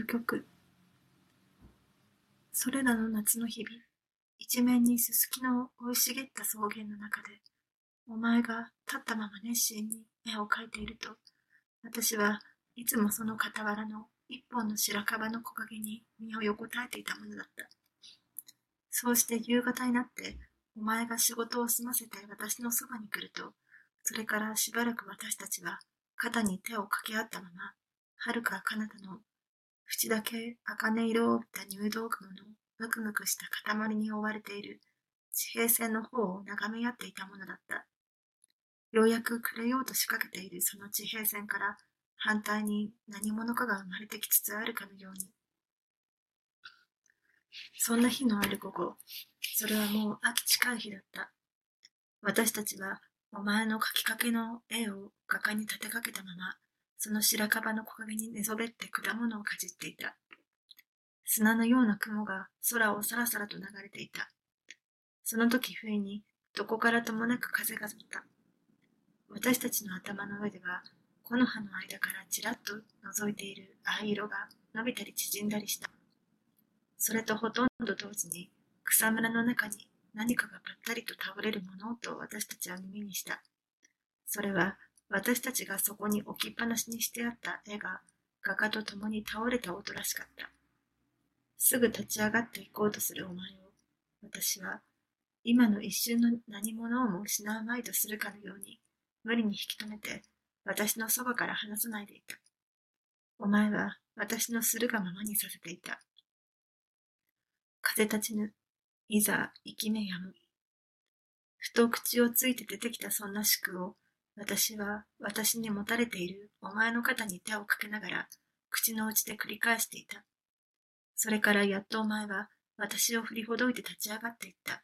序曲それらの夏の日々、一面にすすきの生い茂った草原の中で、お前が立ったまま熱心に絵を描いていると、私はいつもその傍らの一本の白樺の木陰に身を横たえていたものだった。そうして夕方になって、お前が仕事を済ませて私のそばに来ると、それからしばらく私たちは肩に手を掛け合ったまま、はるか彼方の縁だけ茜色を帯びた入道雲のむくむくした塊に覆われている地平線の方を眺め合っていたものだった。ようやく暮れようと仕掛けているその地平線から反対に何者かが生まれてきつつあるかのように。そんな日のある午後、それはもう秋近い日だった。私たちはお前の書きかけの絵を画家に立てかけたまま、その白樺の木陰に寝そべって果物をかじっていた。砂のような雲が空をさらさらと流れていた。その時不意にどこからともなく風が吹った。私たちの頭の上では木の葉の間からちらっと覗いている藍色が伸びたり縮んだりした。それとほとんど同時に草むらの中に何かがぱったりと倒れるものと私たちは耳にした。それは私たちがそこに置きっぱなしにしてあった絵が画家と共に倒れた音らしかった。すぐ立ち上がっていこうとするお前を、私は今の一瞬の何者をも失うまいとするかのように無理に引き止めて私のそばから離さないでいた。お前は私のするがままにさせていた。風立ちぬ、いざ生き目やむ。ふと口をついて出てきたそんな宿を私は私に持たれているお前の肩に手をかけながら口の内で繰り返していた。それからやっとお前は私を振りほどいて立ち上がっていった。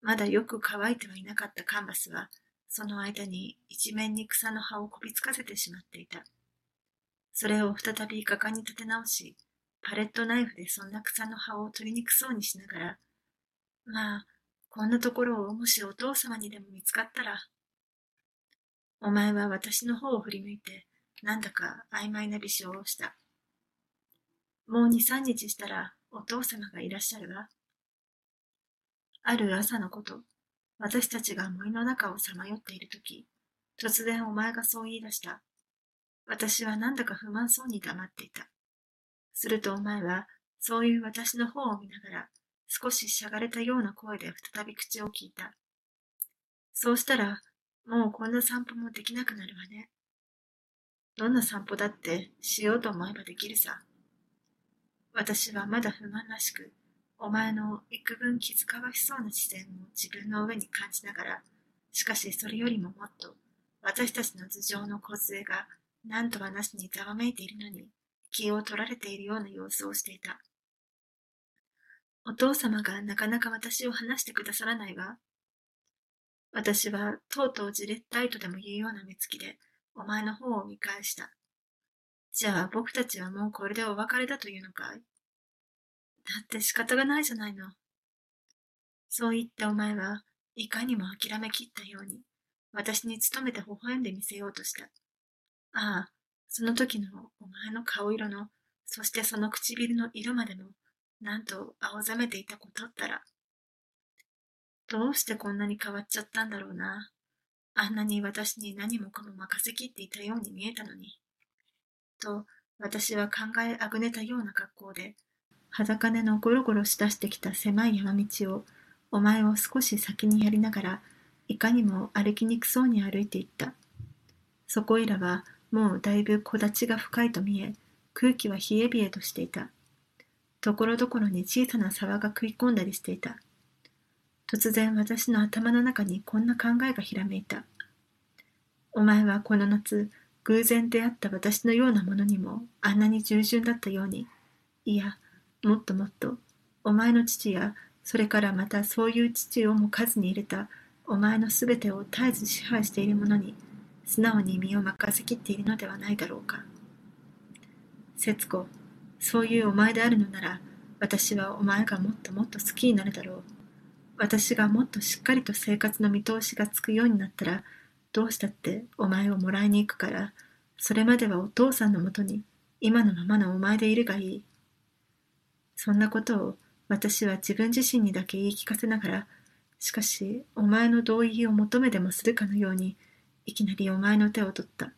まだよく乾いてはいなかったカンバスは、その間に一面に草の葉をこびつかせてしまっていた。それを再び画家に立て直し、パレットナイフでそんな草の葉を取りにくそうにしながら、まあ、こんなところをもしお父様にでも見つかったら、お前は私の方を振り向いて、なんだか曖昧な微笑をした。もう二三日したらお父様がいらっしゃるわ。ある朝のこと、私たちが森の中をさまよっているとき、突然お前がそう言い出した。私はなんだか不満そうに黙っていた。するとお前は、そういう私の方を見ながら、少ししゃがれたような声で再び口を聞いた。そうしたら、もうこんな散歩もできなくなるわね。どんな散歩だってしようと思えばできるさ。私はまだ不満らしく、お前の幾分気遣わしそうな視線を自分の上に感じながら、しかしそれよりももっと、私たちの頭上の梢が何とはなしにざわめいているのに、気を取られているような様子をしていた。お父様がなかなか私を話してくださらないわ。私はとうとうじれったいとでも言うような目つきでお前の方を見返した。じゃあ僕たちはもうこれでお別れだというのかい？だって仕方がないじゃないの。そう言ってお前はいかにも諦めきったように私に努めて微笑んでみせようとした。ああ、その時のお前の顔色の、そしてその唇の色までも、なんと青ざめていたことったら、どうしてこんなに変わっちゃったんだろうな。あんなに私に何もかも任せきっていたように見えたのに。と、私は考えあぐねたような格好で、裸根のゴロゴロしだしてきた狭い山道を、お前を少し先にやりながら、いかにも歩きにくそうに歩いていった。そこいらは、もうだいぶ木立が深いと見え、空気は冷え冷えとしていた。ところどころに小さな沢が食い込んだりしていた。突然私の頭の中にこんな考えがひらめいた。お前はこの夏、偶然出会った私のようなものにもあんなに従順だったように、いや、もっともっと、お前の父や、それからまたそういう父をも数に入れたお前のすべてを絶えず支配しているものに、素直に身を任せきっているのではないだろうか。節子、そういうお前であるのなら、私はお前がもっともっと好きになるだろう。私がもっとしっかりと生活の見通しがつくようになったら、どうしたってお前をもらいに行くから、それまではお父さんのもとに、今のままのお前でいるがいい。そんなことを私は自分自身にだけ言い聞かせながら、しかしお前の同意を求めでもするかのように、いきなりお前の手を取った。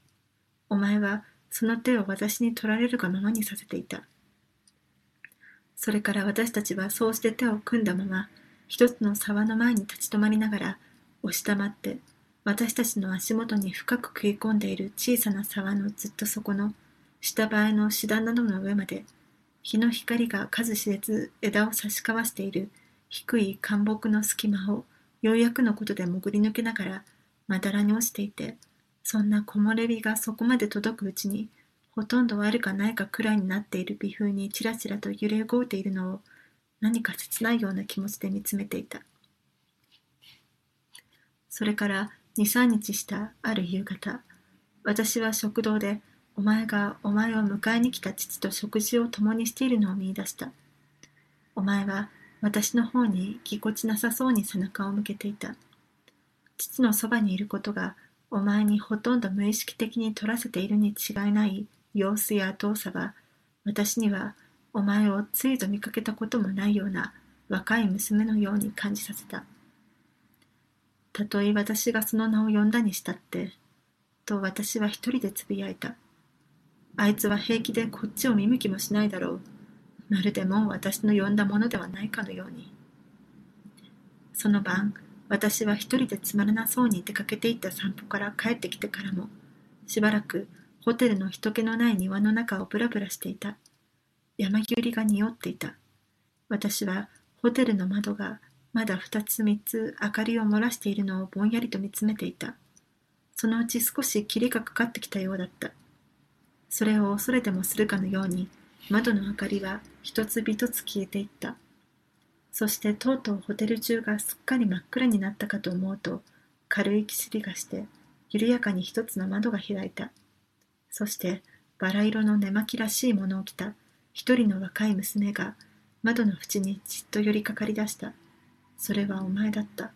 お前はその手を私に取られるがままにさせていた。それから私たちはそうして手を組んだまま、一つの沢の前に立ち止まりながら、押し黙って、私たちの足元に深く食い込んでいる小さな沢のずっと底の、下映えのシダなどの上まで、日の光が数知れず枝を差し交わしている低い干木の隙間をようやくのことで潜り抜けながらまだらに落ちていて、そんな木漏れ日がそこまで届くうちに、ほとんどあるかないかくらいになっている微風にちらちらと揺れ動いているのを何か切ないような気持ちで見つめていた。それから二三日したある夕方、私は食堂でお前がお前を迎えに来た父と食事を共にしているのを見出した。お前は私の方にぎこちなさそうに背中を向けていた。父のそばにいることがお前にほとんど無意識的に取らせているに違いない様子や動作は、私にはお前をついぞ見かけたこともないような若い娘のように感じさせた。たとえ私がその名を呼んだにしたって、と私は一人でつぶやいた。あいつは平気でこっちを見向きもしないだろう。まるでもう私の呼んだものではないかのように。その晩、私は一人でつまらなそうに出かけていった散歩から帰ってきてからも、しばらくホテルの人気のない庭の中をぶらぶらしていた。山ぎりが匂っていた。私はホテルの窓がまだ二つ三つ明かりを漏らしているのをぼんやりと見つめていた。そのうち少し霧がかかってきたようだった。それを恐れてもするかのように窓の明かりは一つ一つ消えていった。そしてとうとうホテル中がすっかり真っ暗になったかと思うと軽い霧がして緩やかに一つの窓が開いた。そしてバラ色の寝巻きらしいものを着た一人の若い娘が窓の縁にじっと寄りかかり出した。それはお前だった。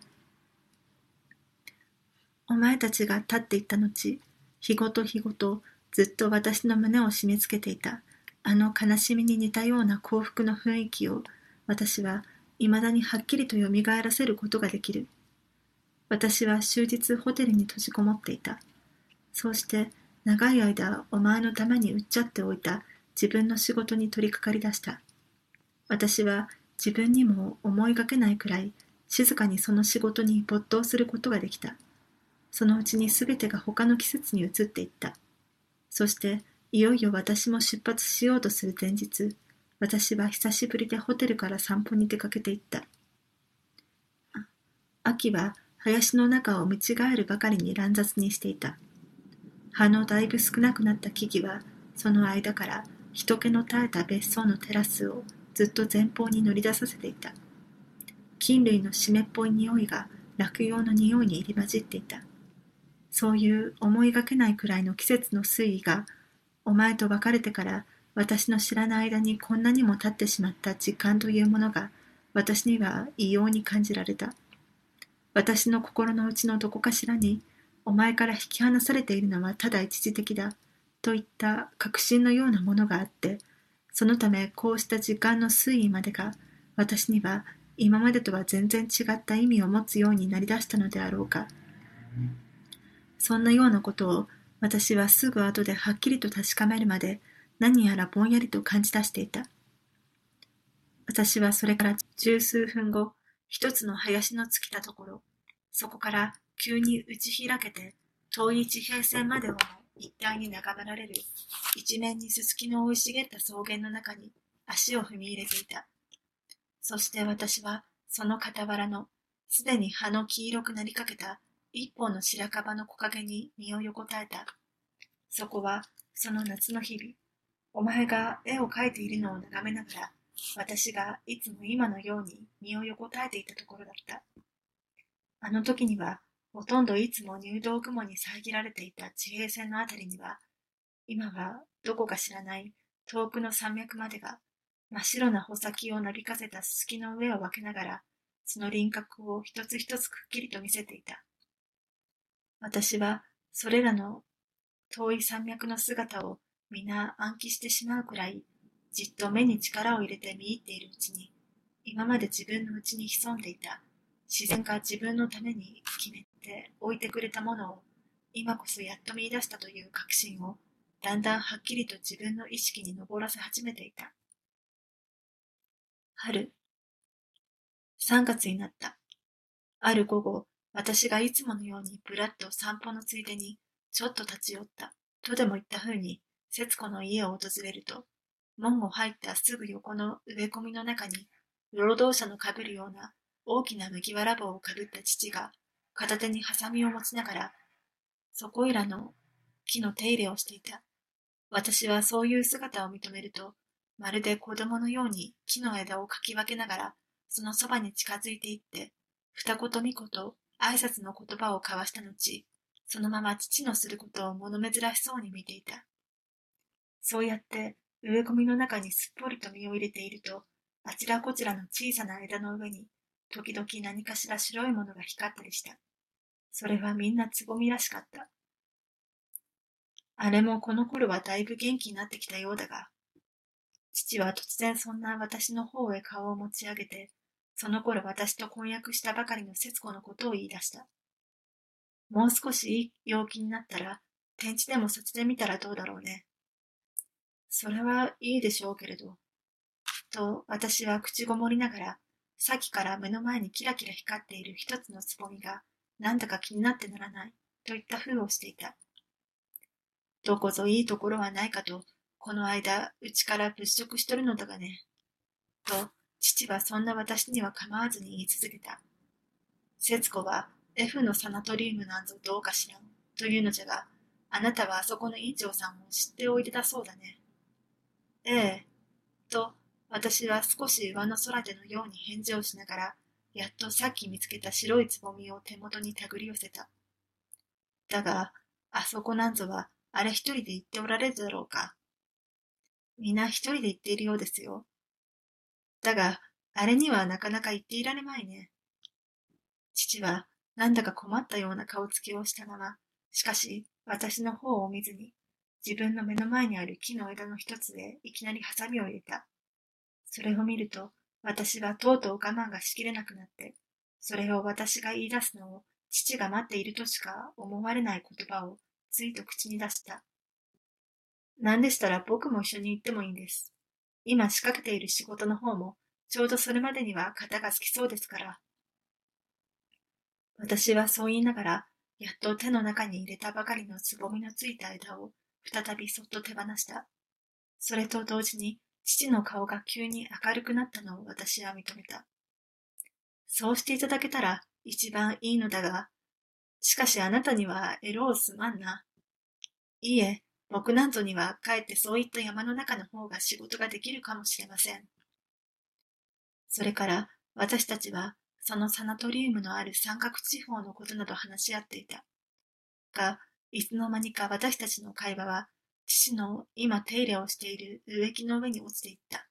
お前たちが立っていった後、日ごと日ごとずっと私の胸を締め付けていたあの悲しみに似たような幸福の雰囲気を私は未だにはっきりと蘇らせることができる。私は終日ホテルに閉じこもっていた。そうして長い間お前のために売っちゃっておいた自分の仕事に取り掛かり出した。私は自分にも思いがけないくらい静かにその仕事に没頭することができた。そのうちに全てが他の季節に移っていった。そしていよいよ私も出発しようとする前日、私は久しぶりでホテルから散歩に出かけていった。秋は林の中を見違えるばかりに乱雑にしていた。葉のだいぶ少なくなった木々は、その間から人気の絶えた別荘のテラスをずっと前方に乗り出させていた。菌類の湿っぽい匂いが落葉の匂いに入り混じっていた。そういう思いがけないくらいの季節の推移が、お前と別れてから私の知らない間にこんなにも経ってしまった時間というものが私には異様に感じられた。私の心の内のどこかしらにお前から引き離されているのはただ一時的だといった確信のようなものがあってそのためこうした時間の推移までが私には今までとは全然違った意味を持つようになりだしたのであろうか。そんなようなことを私はすぐ後ではっきりと確かめるまで何やらぼんやりと感じ出していた。私はそれから十数分後一つの林の尽きたところそこから急に打ち開けて、遠い地平線までを一体に眺められる、一面にすすきの生い茂った草原の中に足を踏み入れていた。そして私は、その傍らの、すでに葉の黄色くなりかけた一本の白樺の木陰に身を横たえた。そこは、その夏の日々、お前が絵を描いているのを眺めながら、私がいつも今のように身を横たえていたところだった。あの時には、ほとんどいつも入道雲に遮られていた地平線のあたりには、今はどこか知らない遠くの山脈までが真っ白な穂先をなびかせたすすきの上を分けながら、その輪郭を一つ一つくっきりと見せていた。私はそれらの遠い山脈の姿を皆暗記してしまうくらい、じっと目に力を入れて見入っているうちに、今まで自分の内に潜んでいた自然が自分のために決めて置いてくれたものを今こそやっと見出したという確信をだんだんはっきりと自分の意識に上らせ始めていた。春。3月になった。ある午後、私がいつものようにぶらっと散歩のついでにちょっと立ち寄ったとでも言ったふうに節子の家を訪れると、門を入ったすぐ横の植え込みの中に労働者のかぶるような大きな麦わら帽をかぶった父が片手にハサミを持ちながらそこいらの木の手入れをしていた。私はそういう姿を認めると、まるで子供のように木の枝をかき分けながら、そのそばに近づいていって、二言三言挨拶の言葉を交わした後、そのまま父のすることを物珍しそうに見ていた。そうやって植え込みの中にすっぽりと身を入れていると、あちらこちらの小さな枝の上に、時々何かしら白いものが光ったりした。それはみんなつぼみらしかった。あれもこの頃はだいぶ元気になってきたようだが、父は突然そんな私の方へ顔を持ち上げて、その頃私と婚約したばかりの節子のことを言い出した。もう少しいい陽気になったら、天地でもそっちで見たらどうだろうね。それはいいでしょうけれど。と私は口ごもりながら、さっきから目の前にキラキラ光っている一つのつぼみがなんだか気になってならない、といった風をしていた。どこぞいいところはないかと、この間、うちから物色しとるのだがね。と、父はそんな私には構わずに言い続けた。節子は F のサナトリウムなんぞどうかしらん、というのじゃが、あなたはあそこの院長さんを知っておいでだそうだね。ええ。と、私は少し上の空でのように返事をしながら、やっとさっき見つけた白いつぼみを手元に手繰り寄せた。だが、あそこなんぞは、あれ一人で行っておられるだろうか。皆一人で行っているようですよ。だが、あれにはなかなか行っていられまいね。父は、なんだか困ったような顔つきをしたまま、しかし、私の方を見ずに、自分の目の前にある木の枝の一つでいきなりハサミを入れた。それを見ると、私はとうとう我慢がしきれなくなって、それを私が言い出すのを父が待っているとしか思われない言葉をついと口に出した。何でしたら僕も一緒に行ってもいいんです。今仕掛けている仕事の方もちょうどそれまでには型がつきそうですから。私はそう言いながら、やっと手の中に入れたばかりのつぼみのついた枝を再びそっと手放した。それと同時に父の顔が急に明るくなったのを私は認めた。そうしていただけたら一番いいのだが、しかしあなたにはエロをすまんな。いいえ、僕なんぞにはかえってそういった山の中の方が仕事ができるかもしれません。それから私たちはそのサナトリウムのある三角地方のことなど話し合っていた。が、いつの間にか私たちの会話は父の今手入れをしている植木の上に落ちていった。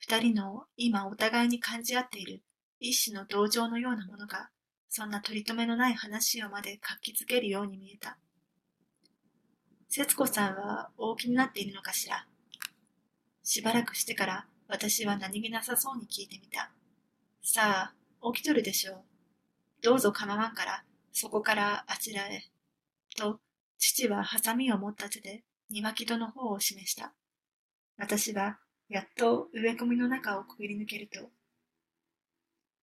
二人の今お互いに感じ合っている一種の同情のようなものが、そんな取り留めのない話をまで活気づけるように見えた。節子さんは大きになっているのかしら？しばらくしてから私は何気なさそうに聞いてみた。さあ、起きとるでしょう。どうぞ構わんから、そこからあちらへ。と、父はハサミを持った手で庭木戸の方を示した。私は、やっと植え込みの中をくぐり抜けると、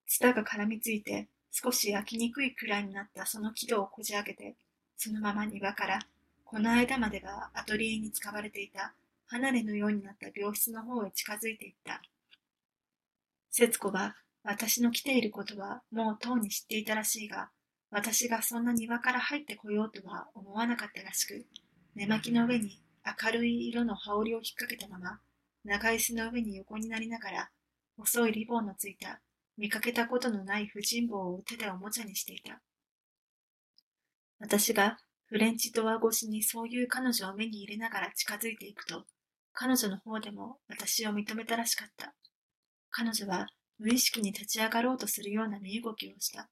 ツタが絡みついて少し焼きにくいくらいになったその木戸をこじ開けて、そのまま庭から、この間までがアトリエに使われていた離れのようになった病室の方へ近づいていった。節子は私の来ていることはもうとうに知っていたらしいが、私がそんな庭から入ってこようとは思わなかったらしく、寝巻きの上に明るい色の羽織を引っ掛けたまま、長椅子の上に横になりながら、細いリボンのついた、見かけたことのない婦人帽を手でおもちゃにしていた。私がフレンチドア越しにそういう彼女を目に入れながら近づいていくと、彼女の方でも私を認めたらしかった。彼女は無意識に立ち上がろうとするような身動きをした。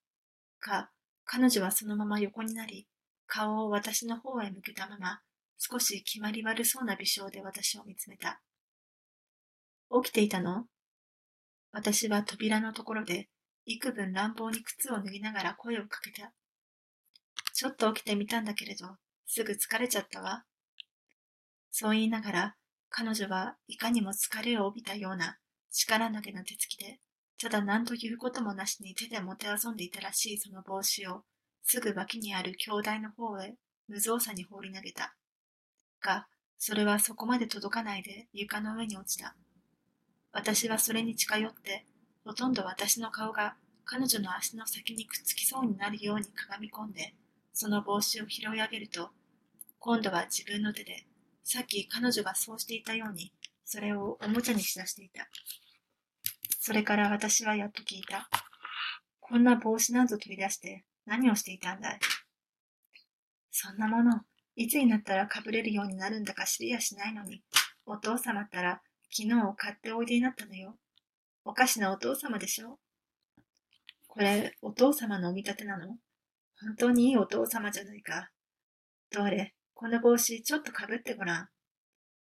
か、彼女はそのまま横になり、顔を私の方へ向けたまま、少し決まり悪そうな微笑で私を見つめた。起きていたの？私は扉のところで幾分乱暴に靴を脱ぎながら声をかけた。ちょっと起きてみたんだけれど、すぐ疲れちゃったわ。そう言いながら、彼女はいかにも疲れを帯びたような力投げな手つきで、ただ何ということもなしに手でもてあそんでいたらしいその帽子を、すぐ脇にある兄弟の方へ無造作に放り投げた。が、それはそこまで届かないで床の上に落ちた。私はそれに近寄って、ほとんど私の顔が彼女の足の先にくっつきそうになるようにかがみ込んで、その帽子を拾い上げると、今度は自分の手で、さっき彼女がそうしていたように、それをおもちゃにしだしていた。それから私はやっと聞いた。こんな帽子なんぞ取り出して何をしていたんだい？そんなもの、いつになったらかぶれるようになるんだか知りやしないのに、お父様ったら昨日買っておいでになったのよ。おかしなお父様でしょこれ、お父様のお見立てなの？本当にいいお父様じゃないか。どれ、この帽子ちょっとかぶってごらん。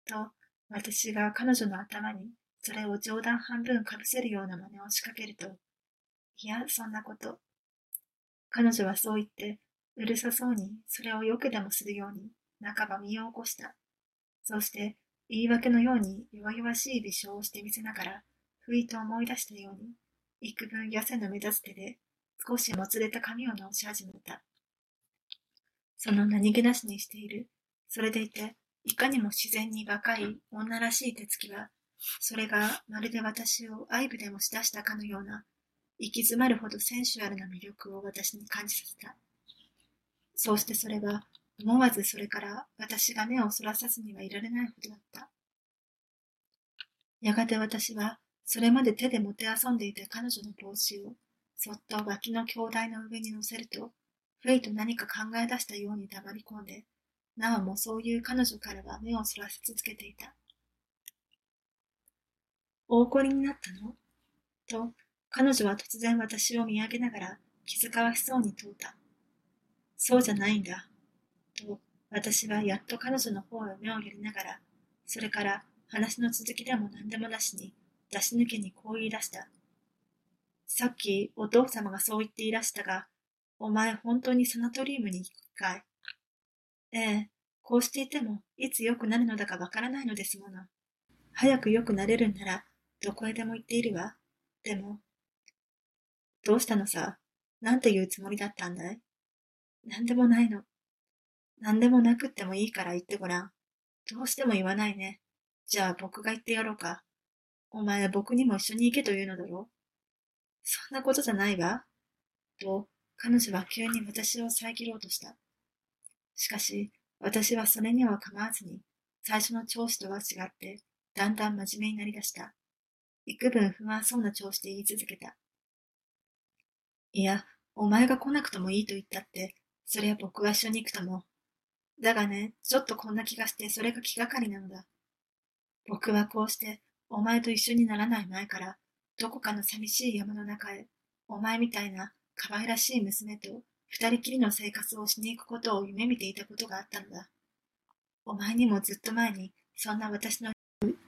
と、私が彼女の頭にそれを冗談半分かぶせるような真似を仕掛けると、いや、そんなこと。彼女はそう言って、うるさそうにそれをよくでもするように、半ば身を起こした。そして、言い訳のように弱々しい微笑をしてみせながら、不意と思い出したように、幾分痩せの目立つ手で、少しもつれた髪を直し始めた。その何気なしにしている、それでいて、いかにも自然に若い女らしい手つきは、それがまるで私を愛撫でもしだしたかのような、行き詰まるほどセンシュアルな魅力を私に感じさせた。そうしてそれは、思わずそれから私が目をそらさずにはいられないほどだった。やがて私は、それまで手でもてあそんでいた彼女の帽子を、そっと脇の兄弟の上に乗せると、フェイと何か考え出したように黙り込んで、なおもそういう彼女からは目をそらせ続けていた。お怒りになったの？と、彼女は突然私を見上げながら気遣わしそうに問うた。そうじゃないんだ。と、私はやっと彼女の方へ目をやりながら、それから話の続きでも何でもなしに、出し抜けにこう言い出した。さっきお父様がそう言っていらしたが、お前本当にサナトリウムに行くかい？ええ、こうしていても、いつ良くなるのだかわからないのですもの。早く良くなれるんなら、どこへでも行っているわ。でも、どうしたのさ？なんて言うつもりだったんだい？なんでもないの。なんでもなくってもいいから言ってごらん。どうしても言わないね。じゃあ僕が言ってやろうか。お前は僕にも一緒に行けというのだろうそんなことじゃないわ。と、彼女は急に私を遮ろうとした。しかし、私はそれには構わずに、最初の調子とは違って、だんだん真面目になりだした。幾分不安そうな調子で言い続けた。いや、お前が来なくともいいと言ったって、そりゃ僕は一緒に行くとも。だがね、ちょっとこんな気がしてそれが気がかりなのだ。僕はこうして、お前と一緒にならない前から、どこかの寂しい山の中へ、お前みたいな可愛らしい娘と二人きりの生活をしに行くことを夢見ていたことがあったのだ。お前にもずっと前に、そんな私の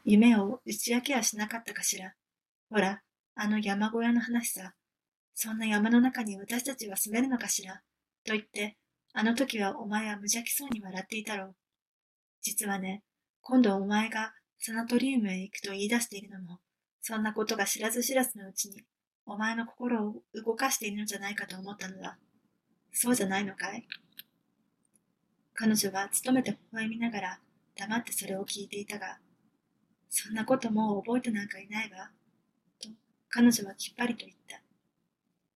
夢を打ち明けはしなかったかしら。ほら、あの山小屋の話さ。そんな山の中に私たちは住めるのかしら。と言って、あの時はお前は無邪気そうに笑っていたろう。実はね、今度お前がサナトリウムへ行くと言い出しているのも、そんなことが知らず知らずのうちに、お前の心を動かしているのじゃないかと思ったのだ。そうじゃないのかい？彼女は勤めて微笑みながら黙ってそれを聞いていたが、そんなこともう覚えてなんかいないわ。と彼女はきっぱりと言った。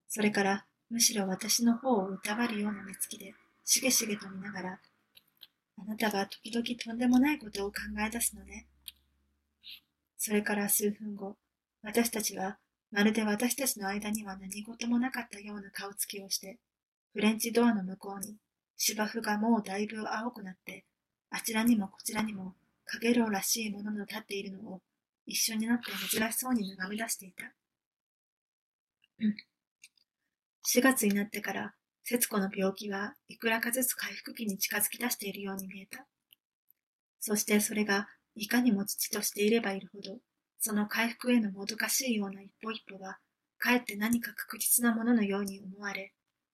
それからむしろ私の方を疑るような目つきでしげしげと見ながら、あなたが時々とんでもないことを考え出すのね。それから数分後、私たちはまるで私たちの間には何事もなかったような顔つきをして、フレンチドアの向こうに芝生がもうだいぶ青くなって、あちらにもこちらにもかげろうらしいものの立っているのを一緒になって珍しそうに眺め出していた。4月になってから、節子の病気はいくらかずつ回復期に近づき出しているように見えた。そしてそれがいかにも父としていればいるほど、その回復へのもどかしいような一歩一歩は、かえって何か確実なもののように思われ、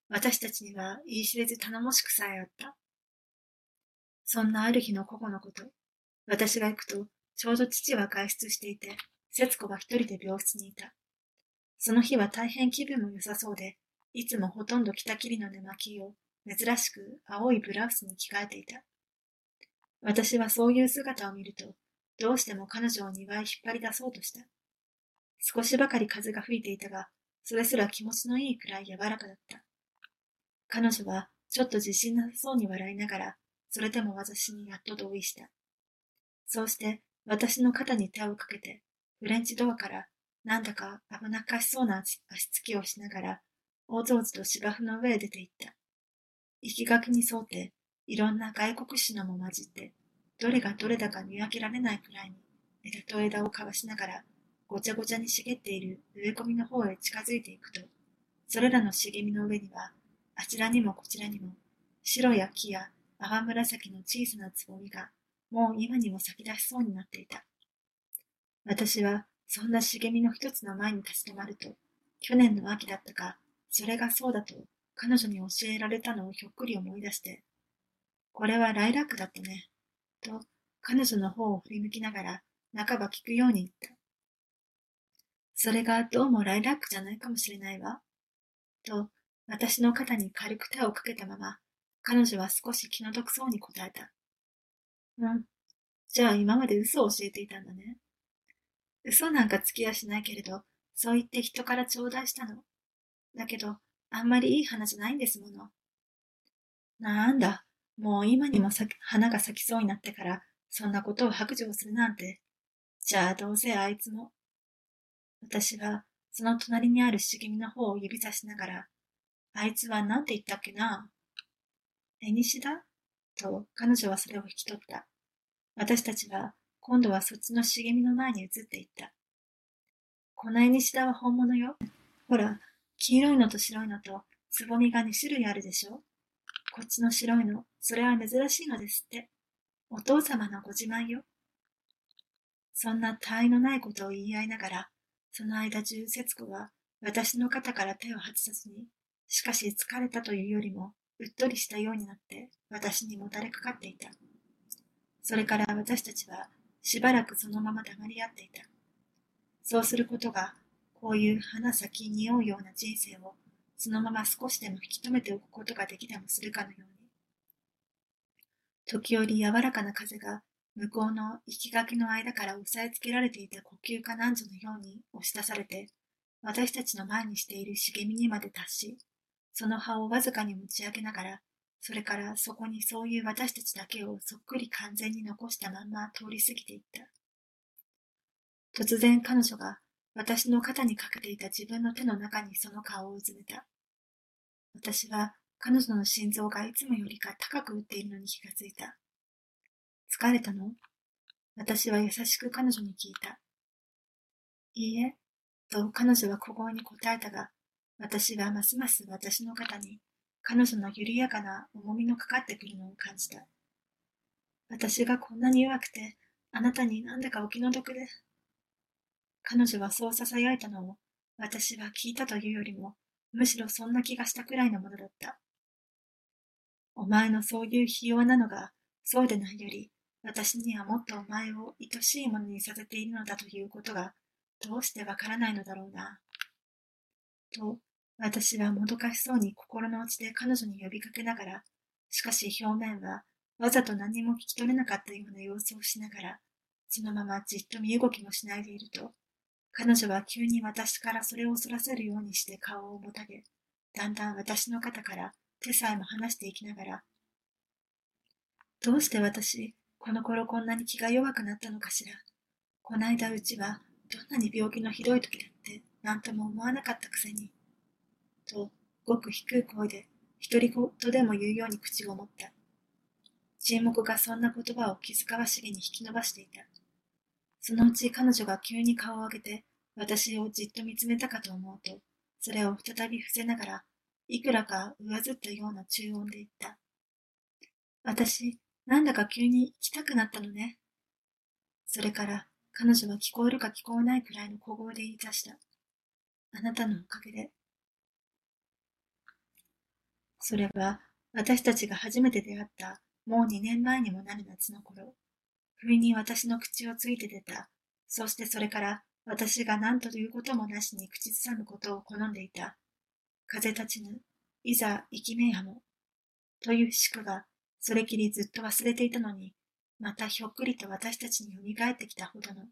私たちには言い知れず頼もしくさえあった。そんなある日の午後のこと、私が行くと、ちょうど父は外出していて、節子が一人で病室にいた。その日は大変気分も良さそうで、いつもほとんど着たきりの寝巻きを珍しく青いブラウスに着替えていた。私はそういう姿を見ると、どうしても彼女を庭へ引っ張り出そうとした。少しばかり風が吹いていたが、それすら気持ちのいいくらい柔らかだった。彼女はちょっと自信なさそうに笑いながら、それでも私にやっと同意した。そうして私の肩に手をかけて、フレンチドアからなんだか危なっかしそうな足つきをしながら、おぞおずと芝生の上へ出て行った。行きがけに沿って、いろんな外国紙のも混じって、どれがどれだか見分けられないくらいに、枝と枝を交わしながら、ごちゃごちゃに茂っている植え込みの方へ近づいていくと、それらの茂みの上には、あちらにもこちらにも、白や木や淡紫の小さなつぼみが、もう今にも咲き出しそうになっていた。私はそんな茂みの一つの前に立ち止まると、去年の秋だったか、それがそうだと彼女に教えられたのをひょっくり思い出して、これはライラックだったね、と彼女の方を振り向きながら半ば聞くように言った。それがどうもライラックじゃないかもしれないわ。と、私の肩に軽く手をかけたまま、彼女は少し気の毒そうに答えた。うん。じゃあ今まで嘘を教えていたんだね。嘘なんかつきやしないけれど、そう言って人から頂戴したの。だけど、あんまりいい花じゃないんですもの。なんだ、もう今にも花が咲きそうになってから、そんなことを白状するなんて。じゃあどうせあいつも。私は、その隣にある茂みの方を指さしながら、あいつは何て言ったっけなえにしだ？と彼女はそれを引き取った。私たちは今度はそっちの茂みの前に移っていった。この絵シダは本物よ。ほら、黄色いのと白いのと、つぼみが2種類あるでしょ？こっちの白いの、それは珍しいのですって。お父様のご自慢よ。そんな他愛のないことを言い合いながら、その間中節子は私の肩から手を外さずに、しかし疲れたというよりも、うっとりしたようになって私にもたれかかっていた。それから私たちはしばらくそのまま黙り合っていた。そうすることが、こういう花咲き匂うような人生を、そのまま少しでも引き止めておくことができたもするかのように。時折柔らかな風が、向こうの生き垣の間から押さえつけられていた呼吸かなんぞのように押し出されて、私たちの前にしている茂みにまで達し、その葉をわずかに持ち上げながら、それからそこにそういう私たちだけをそっくり完全に残したまんま通り過ぎていった。突然彼女が私の肩にかけていた自分の手の中にその顔をうずめた。私は彼女の心臓がいつもよりか高く打っているのに気がついた。疲れたの？私は優しく彼女に聞いた。いいえ、と彼女は小声に答えたが、私はますます私の肩に彼女の緩やかな重みのかかってくるのを感じた。私がこんなに弱くて、あなたになんだかお気の毒で。彼女はそう囁いたのを、私は聞いたというよりも、むしろそんな気がしたくらいのものだった。お前のそういうひ弱なのが、そうでないより、私にはもっとお前を愛しいものにさせているのだということが、どうしてわからないのだろうな。と、私はもどかしそうに心の内で彼女に呼びかけながら、しかし表面はわざと何も聞き取れなかったような様子をしながら、そのままじっと身動きもしないでいると、彼女は急に私からそれをそらせるようにして顔をもたげ、だんだん私の肩から手さえも離していきながら、どうして私、この頃こんなに気が弱くなったのかしら。こないだうちは、どんなに病気のひどい時だって、何とも思わなかったくせに。と、ごく低い声で、独り言でも言うように口を持った。沈黙がそんな言葉を気遣わしげに引き伸ばしていた。そのうち彼女が急に顔を上げて、私をじっと見つめたかと思うと、それを再び伏せながら、いくらか上ずったような中音で言った。私、なんだか急に行きたくなったのね。それから彼女は聞こえるか聞こえないくらいの小声で言い出した。あなたのおかげで。それは私たちが初めて出会ったもう二年前にもなる夏の頃、不意に私の口をついて出た。そしてそれから私が何ということもなしに口ずさむことを好んでいた。風立ちぬ、いざ生きめやも。という祝が、それきりずっと忘れていたのに、またひょっくりと私たちに蘇ってきたほどの、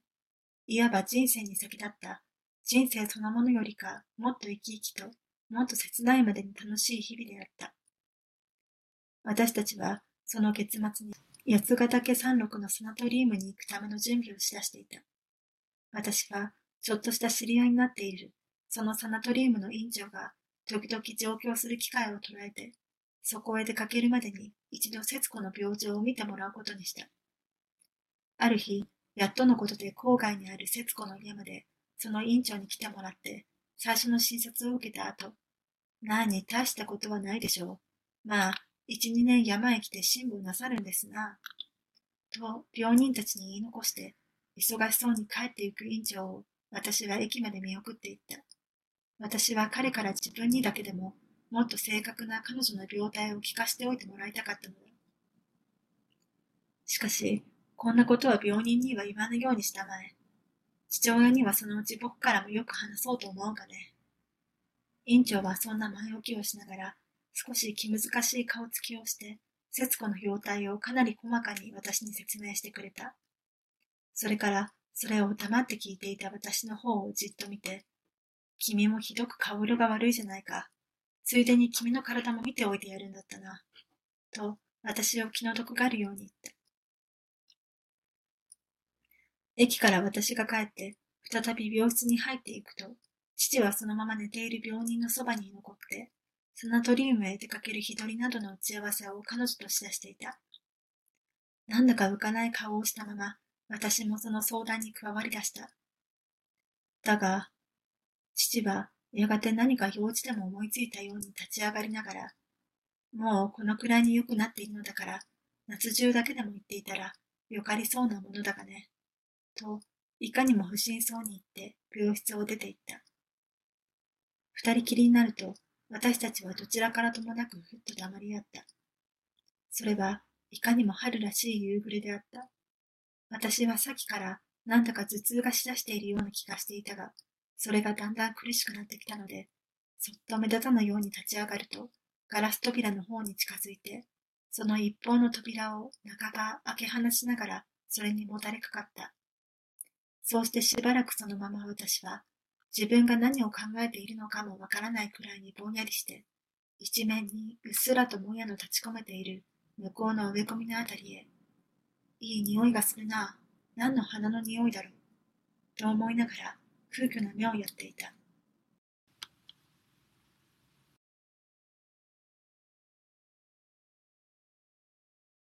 いわば人生に先立った人生そのものよりかもっと生き生きともっと切ないまでに楽しい日々であった。私たちはその月末に八ヶ岳山麓のサナトリウムに行くための準備をしだしていた。私はちょっとした知り合いになっているそのサナトリウムの院長が時々上京する機会を捉えてそこへ出かけるまでに一度節子の病状を見てもらうことにした。ある日、やっとのことで郊外にある節子の家までその院長に来てもらって、最初の診察を受けた後、何、大したことはないでしょう。まあ、一、二年山へ来て辛抱なさるんですな。と、病人たちに言い残して、忙しそうに帰ってゆく院長を、私は駅まで見送っていった。私は彼から自分にだけでも、もっと正確な彼女の病態を聞かせておいてもらいたかったのだ。しかし、こんなことは病人には言わぬようにしたまえ。父親にはそのうち僕からもよく話そうと思うがね。院長はそんな前置きをしながら、少し気難しい顔つきをして、節子の容態をかなり細かに私に説明してくれた。それから、それを黙って聞いていた私の方をじっと見て、君もひどく顔色が悪いじゃないか。ついでに君の体も見ておいてやるんだったな。と、私を気の毒がるように言った。駅から私が帰って、再び病室に入っていくと、父はそのまま寝ている病人のそばに残って、サナトリウムへ出かける日取りなどの打ち合わせを彼女としだしていた。なんだか浮かない顔をしたまま、私もその相談に加わり出した。だが、父はやがて何か用事でも思いついたように立ち上がりながら、もうこのくらいに良くなっているのだから、夏中だけでも言っていたら、よかりそうなものだがね。と、いかにも不審そうに言って病室を出て行った。二人きりになると、私たちはどちらからともなくふっと黙り合った。それはいかにも春らしい夕暮れであった。私はさっきからなんだか頭痛がしだしているような気がしていたが、それがだんだん苦しくなってきたので、そっと目立たぬように立ち上がると、ガラス扉の方に近づいて、その一方の扉を半ば開け放しながら、それにもたれかかった。そうしてしばらくそのまま私は、自分が何を考えているのかもわからないくらいにぼんやりして、一面にうっすらともやの立ち込めている向こうの植え込みのあたりへ、いい匂いがするな。何の花の匂いだろう。と思いながら空虚な目をやっていた。